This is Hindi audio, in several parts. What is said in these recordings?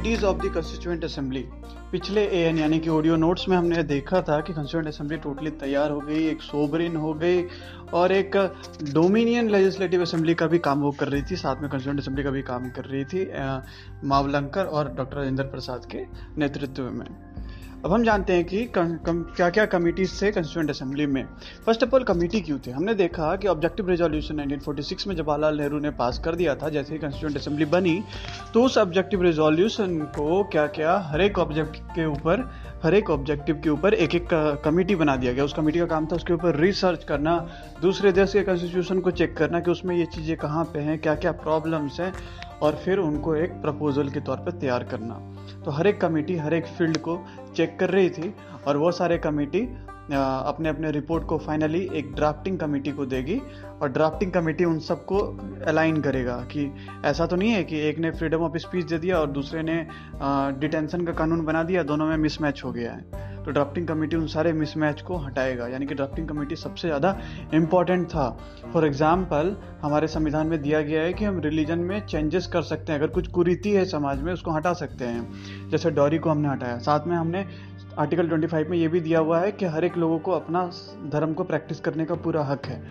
Committees of the constituent assembly पिछले ए एन यानी कि ऑडियो नोट्स में हमने देखा था कि कंस्टिट्यूंट असेंबली टोटली तैयार हो गई, एक सोबरिन हो गई और एक डोमिनियन लेजिस्लेटिव असेंबली का भी काम वो कर रही थी, साथ में कंस्टिट्यूंट असेंबली का भी काम कर रही थी मावलंकर और डॉक्टर राजेंद्र प्रसाद के नेतृत्व में। अब हम जानते हैं कि कम, कम, क्या क्या कमिटीज थे कंस्टिट्यूंट असेंबली में। फ़र्स्ट ऑफ़ ऑल कमेटी क्यों थे? हमने देखा कि ऑब्जेक्टिव रेजोल्यूशन 1946 में जवाहरलाल नेहरू ने पास कर दिया था जैसे ही कंस्टिट्यूंट असेंबली बनी तो उस ऑब्जेक्टिव रेजोल्यूशन को क्या क्या हर एक ऑब्जेक्ट के ऊपर हर एक ऑब्जेक्टिव के ऊपर एक एक कमेटी बना दिया गया। उस कमेटी का काम था उसके ऊपर रिसर्च करना दूसरे देश के कॉन्स्टिट्यूशन को चेक करना कि उसमें ये चीज़ें कहाँ पे हैं क्या क्या प्रॉब्लम्स हैं। और फिर उनको एक प्रपोजल के तौर पर तैयार करना। तो हर एक कमेटी हर एक फ़ील्ड को चेक कर रही थी और वो सारे कमेटी अपने अपने रिपोर्ट को फाइनली एक ड्राफ्टिंग कमेटी को देगी और ड्राफ्टिंग कमेटी उन सबको अलाइन करेगा कि ऐसा तो नहीं है कि एक ने फ्रीडम ऑफ़ स्पीच दे दिया और दूसरे ने डिटेंशन का कानून बना दिया, दोनों में मिसमैच हो गया है। तो ड्राफ्टिंग कमेटी उन सारे मिसमैच को हटाएगा। यानी कि ड्राफ्टिंग कमेटी सबसे ज़्यादा इंपॉर्टेंट था। फॉर एग्ज़ाम्पल हमारे संविधान में दिया गया है कि हम रिलीजन में चेंजेस कर सकते हैं। अगर कुछ कुरीति है समाज में, उसको हटा सकते हैं। जैसे डॉरी को हमने हटाया। साथ में हमने आर्टिकल 25 में ये भी दिया हुआ है कि हर एक लोगों को अपना धर्म को प्रैक्टिस करने का पूरा हक है।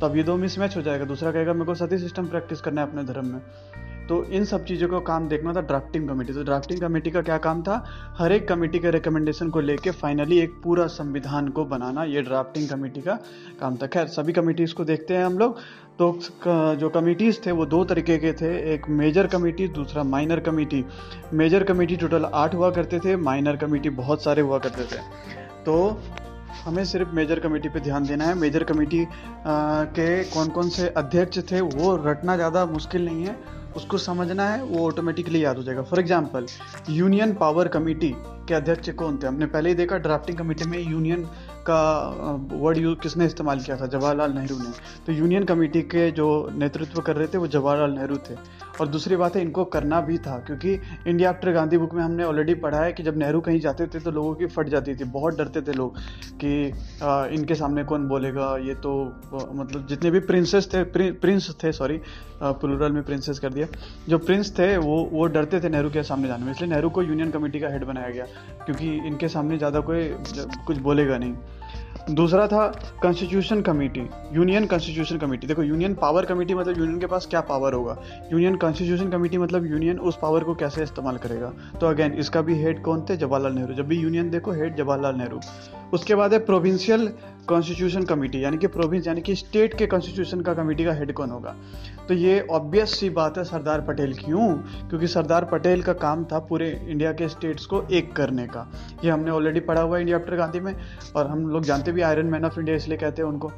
तो अब ये दो मिसमैच हो जाएगा। दूसरा कहेगा, मेरे को सती सिस्टम प्रैक्टिस करना है अपने धर्म में। तो इन सब चीज़ों का काम देखना था ड्राफ्टिंग कमेटी तो ड्राफ्टिंग कमेटी का क्या काम था? हर एक कमेटी के रिकमेंडेशन को लेके फाइनली एक पूरा संविधान को बनाना ये ड्राफ्टिंग कमेटी का काम था। खैर, सभी कमेटीज़ को देखते हैं हम लोग। तो जो कमेटीज़ थे वो दो तरीके के थे। एक मेजर कमेटी दूसरा minor committee major committee total आठ हुआ करते थे माइनर कमेटी बहुत सारे हुआ करते थे। तो हमें सिर्फ़ मेजर कमेटी पे ध्यान देना है। मेजर कमेटी के कौन कौन से अध्यक्ष थे वो रटना ज़्यादा मुश्किल नहीं है। उसको समझना है, वो ऑटोमेटिकली याद हो जाएगा। For example union power committee के अध्यक्ष कौन थे? हमने पहले ही देखा ड्राफ्टिंग कमेटी में यूनियन का वर्ड यूज़ किसने इस्तेमाल किया था? जवाहरलाल नेहरू ने। तो यूनियन कमेटी के जो नेतृत्व कर रहे थे, वो जवाहरलाल नेहरू थे। और दूसरी बात है इनको करना भी था क्योंकि इंडिया आफ्टर गांधी बुक में हमने ऑलरेडी पढ़ा है कि जब नेहरू कहीं जाते थे तो लोगों की फट जाती थी बहुत डरते थे लोग कि आ, इनके सामने कौन बोलेगा ये तो मतलब जितने भी प्रिंसेस थे प्रि, प्रिंस थे सॉरी प्लूरल में प्रिंसेस कर दिया जो प्रिंस थे वो वो डरते थे नेहरू के सामने जाने में इसलिए नेहरू को यूनियन कमेटी का हेड बनाया गया क्योंकि इनके सामने ज़्यादा कोई कुछ बोलेगा नहीं। दूसरा था constitution committee union constitution committee देखो यूनियन पावर कमेटी मतलब यूनियन के पास क्या पावर होगा? यूनियन कॉन्स्टिट्यूशन कमेटी मतलब यूनियन उस पावर को कैसे इस्तेमाल करेगा? तो अगेन इसका भी हेड कौन थे? जवाहरलाल नेहरू। जब भी यूनियन देखो हेड जवाहरलाल नेहरू। उसके बाद है प्रोविंशियल कॉन्स्टिट्यूशन कमेटी यानी कि प्रोविंस यानी कि स्टेट के कॉन्स्टिट्यूशन का कमेटी का हेड कौन होगा? तो ये ऑब्वियस सी बात है सरदार पटेल क्यों क्योंकि सरदार पटेल का काम था पूरे इंडिया के स्टेट्स को एक करने का। ये हमने ऑलरेडी पढ़ा हुआ है इंडिया आफ्टर गांधी में, और हम लोग जानते भी आयरन मैन ऑफ़ इंडिया इसलिए कहते हैं उनको।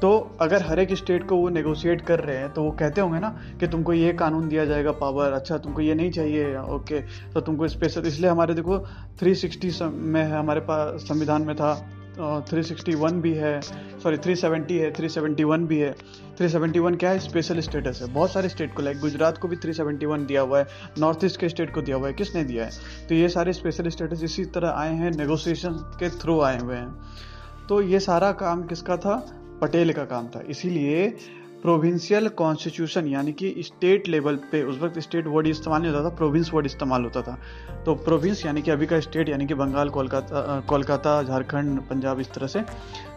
तो अगर हर एक स्टेट को वो नेगोशिएट कर रहे हैं तो वो कहते होंगे ना कि तुमको ये कानून दिया जाएगा पावर अच्छा तुमको ये नहीं चाहिए ओके तो तुमको स्पेशल इसलिए हमारे देखो 360 में है, हमारे पास संविधान में था थ्री सिक्सटी वन भी है सॉरी थ्री सेवेंटी है थ्री सेवेंटी वन भी है। थ्री सेवेंटी वन क्या है? स्पेशल स्टेटस है। बहुत सारे स्टेट को लाइक गुजरात को भी थ्री सेवेंटी वन दिया हुआ है नॉर्थ ईस्ट के स्टेट को दिया हुआ है। किसने दिया है? तो ये सारे स्पेशल स्टेटस इसी तरह आए हैं नेगोशिएशन के थ्रू आए हुए हैं। तो ये सारा काम किसका था? पटेल का काम था। इसीलिए प्रोविंशियल कॉन्स्टिट्यूशन यानी कि स्टेट लेवल पे, उस वक्त स्टेट वर्ड इस्तेमाल नहीं होता था प्रोविंस वर्ड इस्तेमाल होता था। तो प्रोविंस यानी कि अभी का स्टेट यानी कि बंगाल, कोलकाता कोलकाता, झारखंड, पंजाब, इस तरह से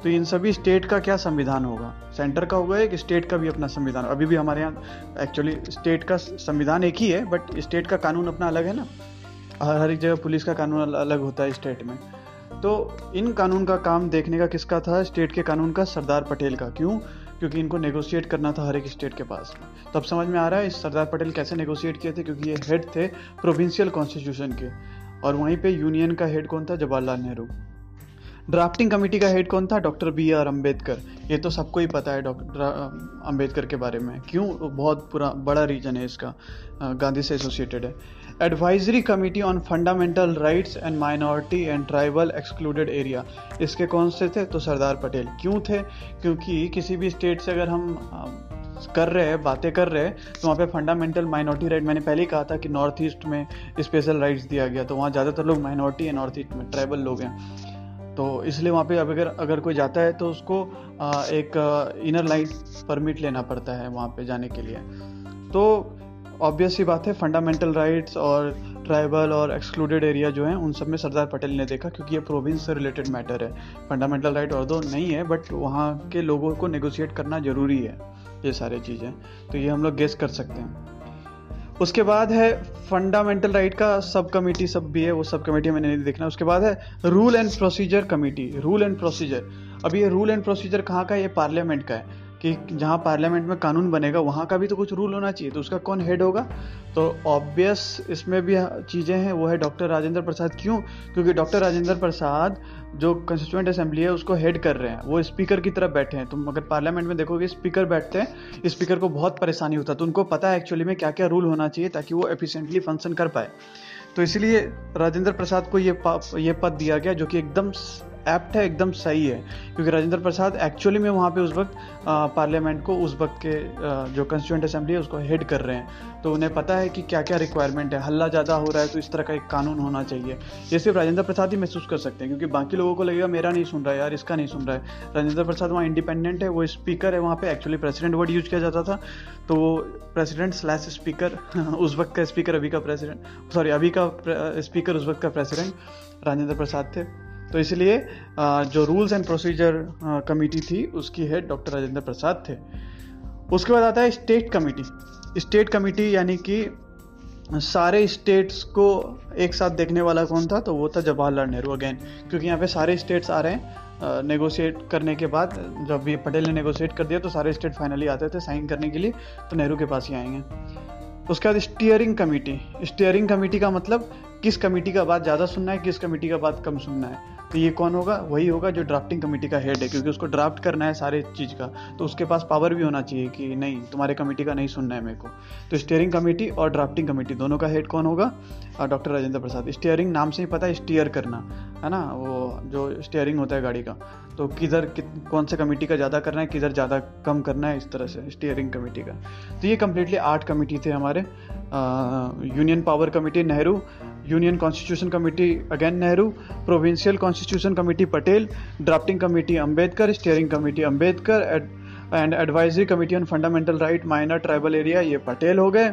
तो इन सभी स्टेट का क्या संविधान होगा? सेंटर का होगा एक स्टेट का भी अपना संविधान? अभी भी हमारे यहाँ एक्चुअली स्टेट का संविधान एक ही है बट स्टेट का कानून अपना अलग है ना? हर एक जगह पुलिस का कानून अलग होता है स्टेट में। तो इन कानून का काम देखने का किसका था? स्टेट के कानून का सरदार पटेल का। क्यों? क्योंकि इनको नेगोशिएट करना था हर एक स्टेट के पास। तब समझ में आ रहा है सरदार पटेल कैसे नेगोशिएट किए थे? क्योंकि ये हेड थे प्रोविंशियल कॉन्स्टिट्यूशन के। और वहीं पे यूनियन का हेड कौन था? जवाहरलाल नेहरू। ड्राफ्टिंग कमेटी का हेड कौन था? डॉक्टर बी आर अंबेडकर ये तो सबको ही पता है डॉक्टर अंबेडकर के बारे में। क्यों? बहुत पूरा बड़ा रीजन है इसका। गांधी से एसोसिएटेड है। Advisory committee on fundamental rights and minority and tribal excluded area इसके कौन से थे? तो सरदार पटेल। क्यों थे? क्योंकि किसी भी स्टेट से अगर हम कर रहे हैं, बातें कर रहे हैं तो वहाँ पे फंडामेंटल माइनॉरिटी राइट मैंने पहले ही कहा था कि नॉर्थ ईस्ट में स्पेशल राइट्स दिया गया। तो वहाँ ज़्यादातर लोग माइनॉरिटी है नॉर्थ ईस्ट में ट्राइबल लोग हैं। तो इसलिए वहाँ पे अब अगर अगर कोई जाता है तो उसको एक इनर लाइन परमिट लेना पड़ता है वहाँ पे जाने के लिए। तो ऑब्वियस ही बात है फंडामेंटल राइट्स और ट्राइबल और एक्सक्लूडेड एरिया जो है, उन सब में सरदार पटेल ने देखा क्योंकि ये प्रोविंस से रिलेटेड मैटर है। फंडामेंटल राइट और दो नहीं है बट वहाँ के लोगों को नेगोशिएट करना ज़रूरी है, ये सारी चीज़ें। तो ये हम लोग गेस कर सकते हैं। उसके बाद है फंडामेंटल राइट का सब कमेटी सब भी है, वो सब कमेटी मैंने नहीं देखना। उसके बाद है rule and procedure committee rule and procedure अब ये रूल एंड प्रोसीजर कहाँ का है? ये पार्लियामेंट का है। कि जहाँ पार्लियामेंट में कानून बनेगा, वहाँ का भी तो कुछ रूल होना चाहिए तो उसका कौन हेड होगा? तो ऑब्वियस इसमें भी चीज़ें हैं, वो है डॉक्टर राजेंद्र प्रसाद। क्यों? क्योंकि डॉक्टर राजेंद्र प्रसाद जो कंस्टिट्यूंट असेंबली है, उसको हेड कर रहे हैं। वो स्पीकर की तरफ़ बैठे हैं। तुम अगर पार्लियामेंट में देखोगे स्पीकर बैठते हैं स्पीकर को बहुत परेशानी होता है। तो उनको पता है एक्चुअली में क्या क्या रूल होना चाहिए, ताकि वो एफिशिएंटली फ़ंक्शन कर पाए। तो इसलिए राजेंद्र प्रसाद को ये ये पद दिया गया, जो कि एकदम एप्ट है एकदम सही है। क्योंकि राजेंद्र प्रसाद एक्चुअली में वहाँ पे उस वक्त पार्लियामेंट को उस वक्त के आ, जो कंस्टिट्यूंट असेंबली है उसको हेड कर रहे हैं। तो उन्हें पता है कि क्या क्या रिक्वायरमेंट है। हल्ला ज़्यादा हो रहा है तो इस तरह का एक कानून होना चाहिए। ये सिर्फ़ राजेंद्र प्रसाद ही महसूस कर सकते हैं क्योंकि बाकी लोगों को लगेगा मेरा नहीं सुन रहा है यार इसका नहीं सुन रहा है। राजेंद्र प्रसाद वहाँ इंडिपेंडेंट है वो स्पीकर है वहाँ पे एक्चुअली प्रेसिडेंट वर्ड यूज़ किया जाता था। तो वो प्रेसिडेंट स्लैश स्पीकर उस वक्त का स्पीकर अभी का प्रेसिडेंट सॉरी अभी का स्पीकर उस वक्त का प्रेसिडेंट राजेंद्र प्रसाद थे। तो इसलिए जो रूल्स एंड प्रोसीजर कमेटी थी, उसकी हेड डॉक्टर राजेंद्र प्रसाद थे। उसके बाद आता है स्टेट कमेटी स्टेट कमेटी यानी कि सारे स्टेट्स को एक साथ देखने वाला कौन था? तो वो था जवाहरलाल नेहरू अगेन क्योंकि यहाँ पे सारे स्टेट्स आ रहे हैं नेगोशिएट करने के बाद, जब ये पटेल ने नेगोशिएट कर दिया तो सारे स्टेट फाइनली आते थे साइन करने के लिए तो नेहरू के पास ही आएँगे। उसके बाद स्टीयरिंग कमेटी स्टीयरिंग कमेटी का मतलब किस कमेटी का बात ज़्यादा सुनना है, किस कमेटी का बात कम सुनना है? तो ये कौन होगा? वही होगा जो ड्राफ्टिंग कमेटी का हेड है, क्योंकि उसको ड्राफ्ट करना है सारे चीज़ का। तो उसके पास पावर भी होना चाहिए कि नहीं, तुम्हारे कमेटी का नहीं सुनना है मेरे को। तो स्टेयरिंग कमेटी और ड्राफ्टिंग कमेटी दोनों का हेड कौन होगा? डॉक्टर राजेंद्र प्रसाद। स्टेयरिंग नाम से ही पता है स्टीयर करना, है ना? वो जो स्टेयरिंग होता है गाड़ी का। तो किधर कौन से कमेटी का ज़्यादा करना है, किधर ज़्यादा कम करना है, इस तरह से स्टीयरिंग कमेटी का। तो ये कम्प्लीटली आठ कमेटी थे हमारे। Union power committee Nehru union constitution committee again Nehru provincial constitution committee Patel drafting committee Ambedkar steering committee Ambedkar and advisory committee on fundamental right minor tribal area ये पटेल हो गए।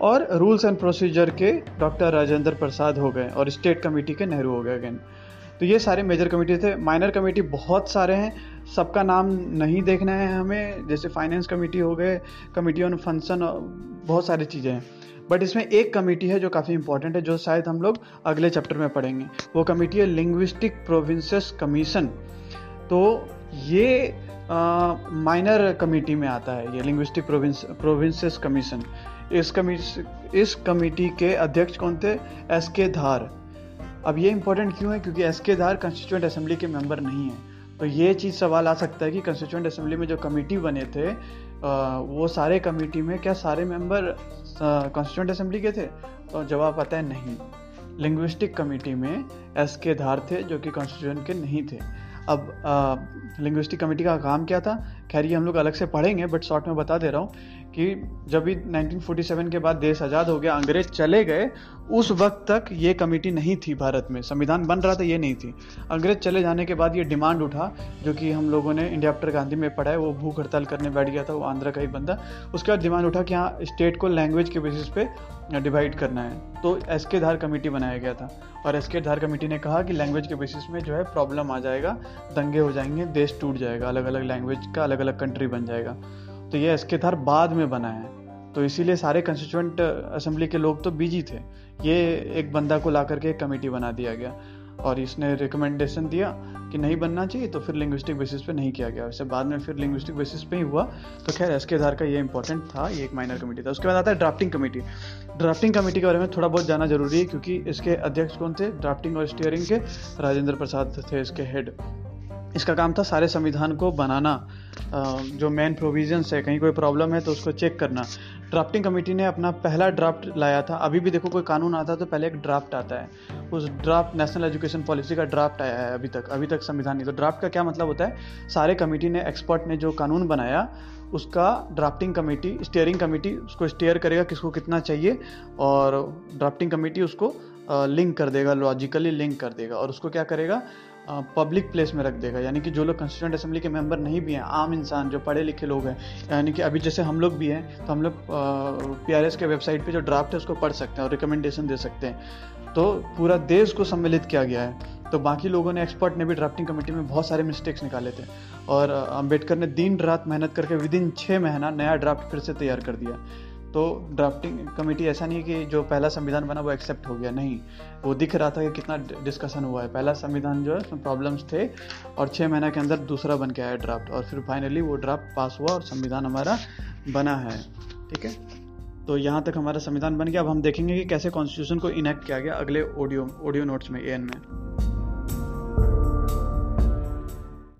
और रूल्स एंड प्रोसीजर के डॉक्टर राजेंद्र प्रसाद हो गए और स्टेट कमेटी के नेहरू हो गए अगेन तो ये सारे मेजर कमेटी थे। माइनर कमेटी बहुत सारे हैं। सबका नाम नहीं देखना है हमें। जैसे फाइनेंस कमेटी हो गए कमेटी ऑन फ़ंक्शन बहुत सारी चीज़ें हैं। बट इसमें एक कमेटी है जो काफ़ी इंपॉर्टेंट है, जो शायद हम लोग अगले चैप्टर में पढ़ेंगे। वो कमेटी है लिंग्विस्टिक प्रोविंसेस कमीशन तो ये माइनर कमेटी में आता है ये लिंग्विस्टिक प्रोविंस प्रोविंसेस कमीशन इस कमी इस कमेटी के अध्यक्ष कौन थे? एस के धार अब ये इंपॉर्टेंट क्यों है? क्योंकि S K Dhar constituent assembly के मेंबर नहीं है। तो ये चीज़ सवाल आ सकता है कि कंस्टिट्यूंट असेंबली में जो कमेटी बने थे वो सारे कमेटी में, क्या सारे मेंबर कॉन्स्टिट्यूंट असेंबली के थे? तो जवाब आता है नहीं। लिंग्विस्टिक कमेटी में एस के धार थे, जो कि कॉन्स्टिट्यूंट के नहीं थे। अब लिंग्विस्टिक कमेटी का काम क्या था? खैर, ये हम लोग अलग से पढ़ेंगे बट शॉर्ट में बता दे रहा हूँ। कि जब भी 1947 के बाद देश आज़ाद हो गया, अंग्रेज़ चले गए, उस वक्त तक ये कमेटी नहीं थी भारत में। संविधान बन रहा था, ये नहीं थी। अंग्रेज़ चले जाने के बाद ये डिमांड उठा, जो कि हम लोगों ने इंडिया आफ्टर गांधी में पढ़ा है, वो भूख हड़ताल करने बैठ गया था, वो आंध्र का ही बंदा। उसके बाद डिमांड उठा कि हाँ स्टेट को लैंग्वेज के बेसिस पे डिवाइड करना है। तो एस के धार कमेटी बनाया गया था। और एस के धार कमेटी ने कहा कि लैंग्वेज के बेसिस में जो है प्रॉब्लम आ जाएगा, दंगे हो जाएँगे, देश टूट जाएगा अलग अलग लैंग्वेज का अलग अलग कंट्री बन जाएगा। तो ये एस के धार बाद में बना है। तो इसीलिए सारे कंस्टिट्यूंट असेंबली के लोग तो बिज़ी थे। ये एक बंदा को ला करके एक कमेटी बना दिया गया। और इसने रिकमेंडेशन दिया कि नहीं बनना चाहिए तो फिर लिंग्विस्टिक बेसिस पे नहीं किया गया। वैसे बाद में फिर लिंग्विस्टिक बेसिस पे ही हुआ। तो खैर एस के धार का ये इंपॉर्टेंट था। ये एक माइनर कमेटी था। उसके बाद आता है ड्राफ्टिंग कमेटी ड्राफ्टिंग कमेटी के बारे में थोड़ा बहुत जाना ज़रूरी है, क्योंकि इसके अध्यक्ष कौन थे? ड्राफ्टिंग और स्टीयरिंग के राजेंद्र प्रसाद थे इसके हेड इसका काम था सारे संविधान को बनाना। जो मेन प्रोविजंस है, कहीं कोई प्रॉब्लम है तो उसको चेक करना। ड्राफ्टिंग कमेटी ने अपना पहला ड्राफ्ट लाया था। अभी भी देखो कोई कानून आता है तो पहले एक ड्राफ्ट आता है। उस ड्राफ्ट नेशनल एजुकेशन पॉलिसी का ड्राफ्ट आया है अभी तक अभी तक संविधान नहीं। तो ड्राफ्ट का क्या मतलब होता है? सारे कमेटी ने एक्सपर्ट ने जो कानून बनाया, उसका ड्राफ्टिंग कमेटी स्टेयरिंग कमेटी उसको स्टेयर करेगा किसको कितना चाहिए और ड्राफ्टिंग कमेटी उसको लिंक कर देगा लॉजिकली लिंक कर देगा। और उसको क्या करेगा? पब्लिक प्लेस में रख देगा। यानी कि जो लोग कंस्टिट्यूंट असेंबली के मेंबर नहीं भी हैं, आम इंसान, जो पढ़े लिखे लोग हैं, यानी कि अभी जैसे हम लोग भी हैं तो हम लोग पी आर एस के वेबसाइट पे जो ड्राफ्ट है, उसको पढ़ सकते हैं और रिकमेंडेशन दे सकते हैं। तो पूरा देश को सम्मिलित किया गया है। तो बाकी लोगों ने एक्सपर्ट ने भी ड्राफ्टिंग कमेटी में बहुत सारे मिस्टेक्स निकाले थे। और अंबेडकर ने दिन रात मेहनत करके विद इन छः महीना नया ड्राफ्ट फिर से तैयार कर दिया। तो ड्राफ्टिंग कमेटी ऐसा नहीं कि जो पहला संविधान बना वो एक्सेप्ट हो गया, नहीं। वो दिख रहा था कि कितना डिस्कशन हुआ है। पहला संविधान जो है, उसमें प्रॉब्लम्स थे और छः महीना के अंदर दूसरा बन के आया ड्राफ्ट और फिर फाइनली वो ड्राफ्ट पास हुआ और संविधान हमारा बना है। ठीक है? तो यहाँ तक हमारा संविधान बन गया। अब हम देखेंगे कि कैसे कॉन्स्टिट्यूशन को इनेक्ट किया गया अगले ऑडियो ऑडियो नोट्स में एएन में।